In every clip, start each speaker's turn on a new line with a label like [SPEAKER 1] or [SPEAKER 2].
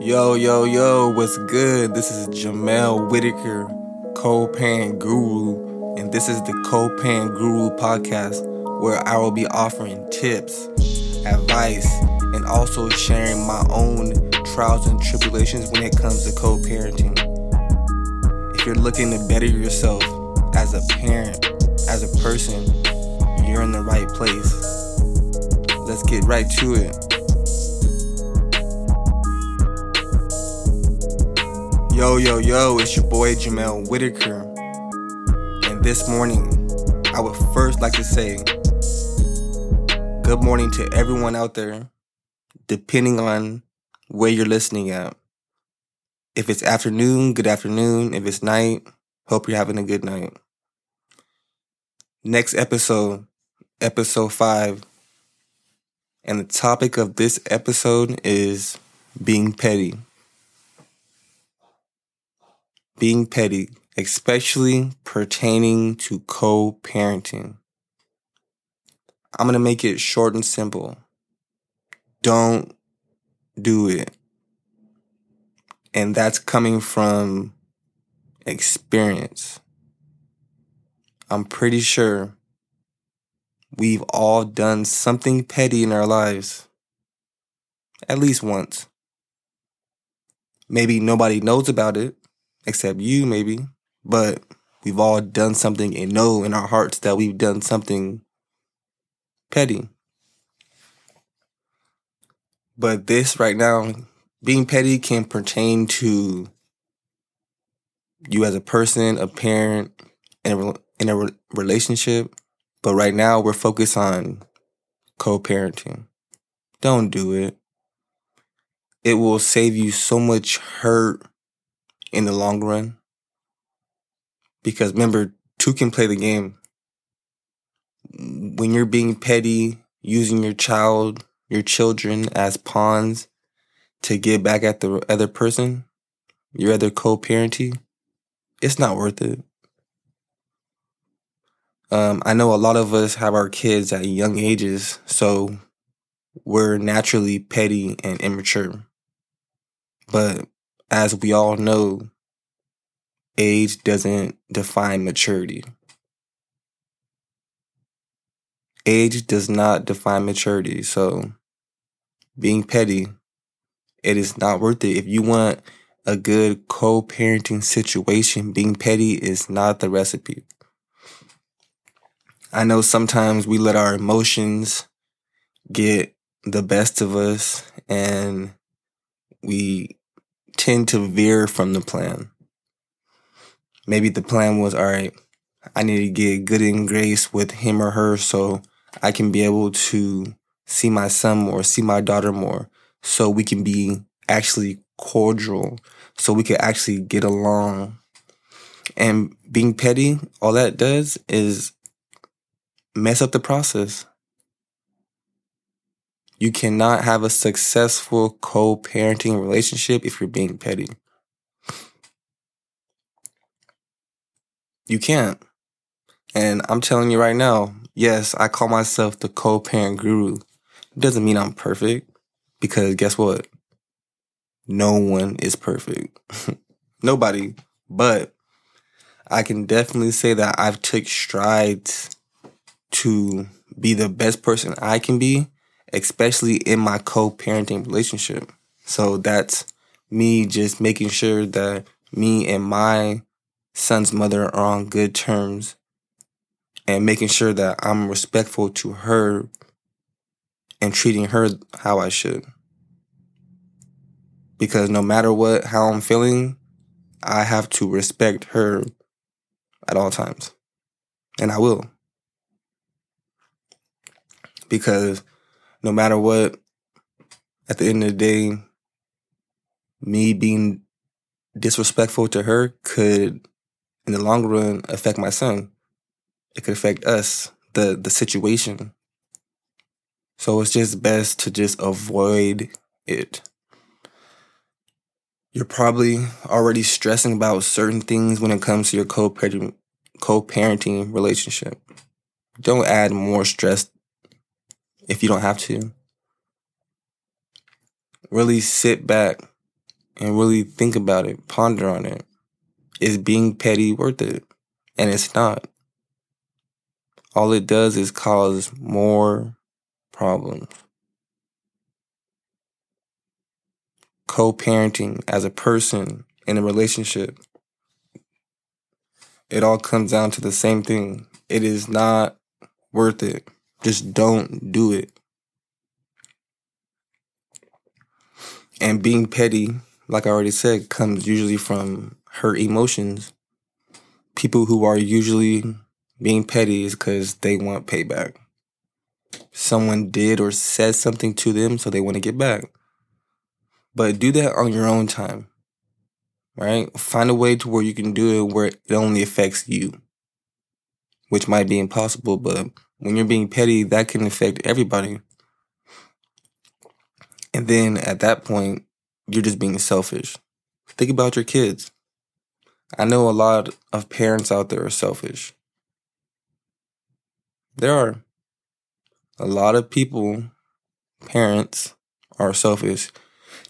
[SPEAKER 1] Yo, yo, yo, what's good? This is Jamel Whitaker, co-parent guru, and this is the co-parent guru podcast where I will be offering tips, advice, and also sharing my own trials and tribulations when it comes to co-parenting. If you're looking to better yourself as a parent, as a person, you're in the right place. Let's get right to it. Yo, yo, yo, it's your boy Jamel Whitaker. And this morning, I would first like to say good morning to everyone out there, depending on where you're listening at. If it's afternoon, good afternoon. If it's night, hope you're having a good night. Next episode, episode five. And the topic of this episode is being petty being petty, especially pertaining to co parenting. I'm going to make it short and simple. Don't do it. And that's coming from experience. I'm pretty sure we've all done something petty in our lives. At least once. Maybe nobody knows about it except you maybe, but we've all done something and know in our hearts that we've done something petty. But this right now, being petty can pertain to you as a person, a parent, in a, in a relationship. But right now, we're focused on co parenting. Don't do it. It will save you so much hurt in the long run. Because remember, two can play the game. When you're being petty, using your child, your children as pawns to get back at the other person, your other co-parenting, it's not worth it. Um, I know a lot of us have our kids at young ages, so we're naturally petty and immature. But as we all know, age doesn't define maturity. Age does not define maturity. So being petty, it is not worth it. If you want a good co parenting situation, being petty is not the recipe. I know sometimes we let our emotions get the best of us and we tend to veer from the plan. Maybe the plan was, all right, I need to get good in grace with him or her so I can be able to see my son more, see my daughter more, so we can be actually cordial, so we can actually get along. And being petty, all that does is mess up the process. You cannot have a successful co parenting relationship if you're being petty. You can't. And I'm telling you right now, yes, I call myself the co parent guru. It doesn't mean I'm perfect because guess what? No one is perfect. Nobody. But I can definitely say that I've took strides to be the best person I can be especially in my co-parenting relationship. So that's me just making sure that me and my son's mother are on good terms and making sure that I'm respectful to her and treating her how I should. Because no matter what, how I'm feeling, I have to respect her at all times. And I will. Because no matter what, at the end of the day, me being disrespectful to her could, in the long run, affect my son. It could affect us, the the situation. So it's just best to just avoid it. You're probably already stressing about certain things when it comes to your co-parenting, co-parenting relationship. Don't add more stress if you don't have to. Really sit back and really think about it, ponder on it. Is being petty worth it? And it's not. All it does is cause more problems. Co parenting as a person in a relationship, it all comes down to the same thing. It is not worth it. Just don't do it. And being petty, like I already said, comes usually from hurt emotions. People who are usually being petty is because they want payback. Someone did or said something to them, so they want to get back. But do that on your own time, right? Find a way to where you can do it where it only affects you, which might be impossible, but when you're being petty, that can affect everybody. And then at that point, you're just being selfish. Think about your kids. I know a lot of parents out there are selfish. There are a lot of people, parents, are selfish.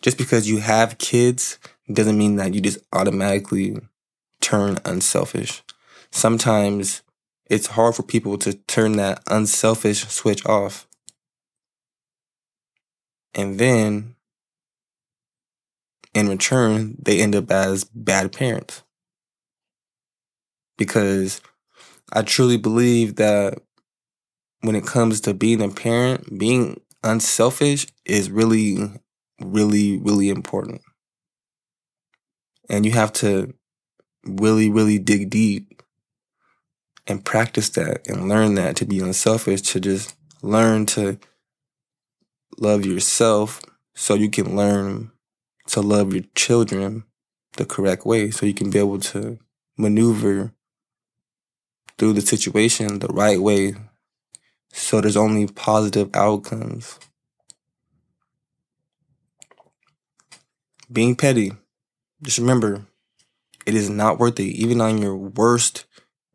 [SPEAKER 1] Just because you have kids doesn't mean that you just automatically turn unselfish. Sometimes it's hard for people to turn that unselfish switch off. And then in return, they end up as bad parents. Because I truly believe that when it comes to being a parent, being unselfish is really, really, really important. And you have to really, really dig deep and practice that and learn that to be unselfish, to just learn to love yourself so you can learn to love your children the correct way so you can be able to maneuver through the situation the right way so there's only positive outcomes. Being petty, just remember, it is not worth it, even on your worst,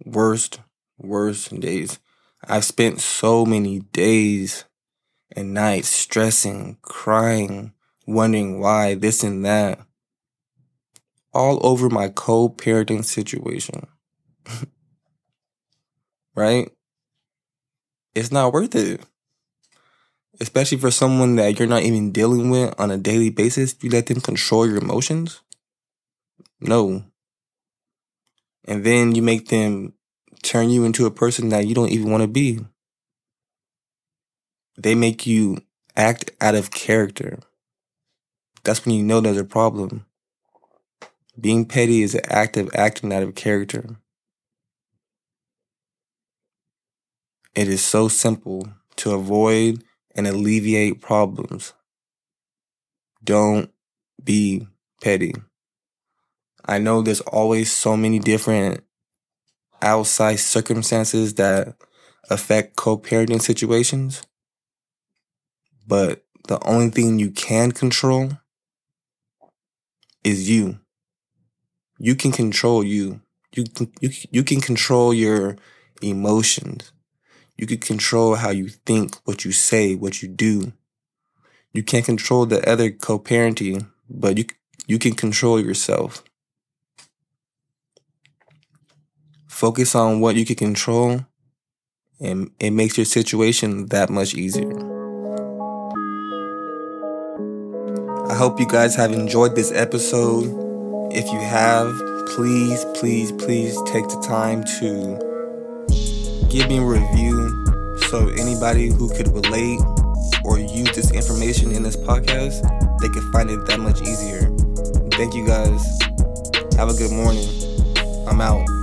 [SPEAKER 1] worst, worst days. I've spent so many days and nights stressing, crying, wondering why this and that, all over my co parenting situation. right? It's not worth it. Especially for someone that you're not even dealing with on a daily basis, you let them control your emotions? No. And then you make them turn you into a person that you don't even want to be. They make you act out of character that's when you know there's a problem. Being petty is an act of acting out of character. It is so simple to avoid and alleviate problems. Don't be petty. I know there's always so many different outside circumstances that affect co parenting situations, but the only thing you can control is you. You can control you. You can, you, you can control your emotions. You can control how you think, what you say, what you do. You can't control the other co-parenting, but you you can control yourself. Focus on what you can control and it makes your situation that much easier. I hope you guys have enjoyed this episode. If you have, please, please, please take the time to give me a review so anybody who could relate or use this information in this podcast, they can find it that much easier. Thank you guys. Have a good morning. I'm out.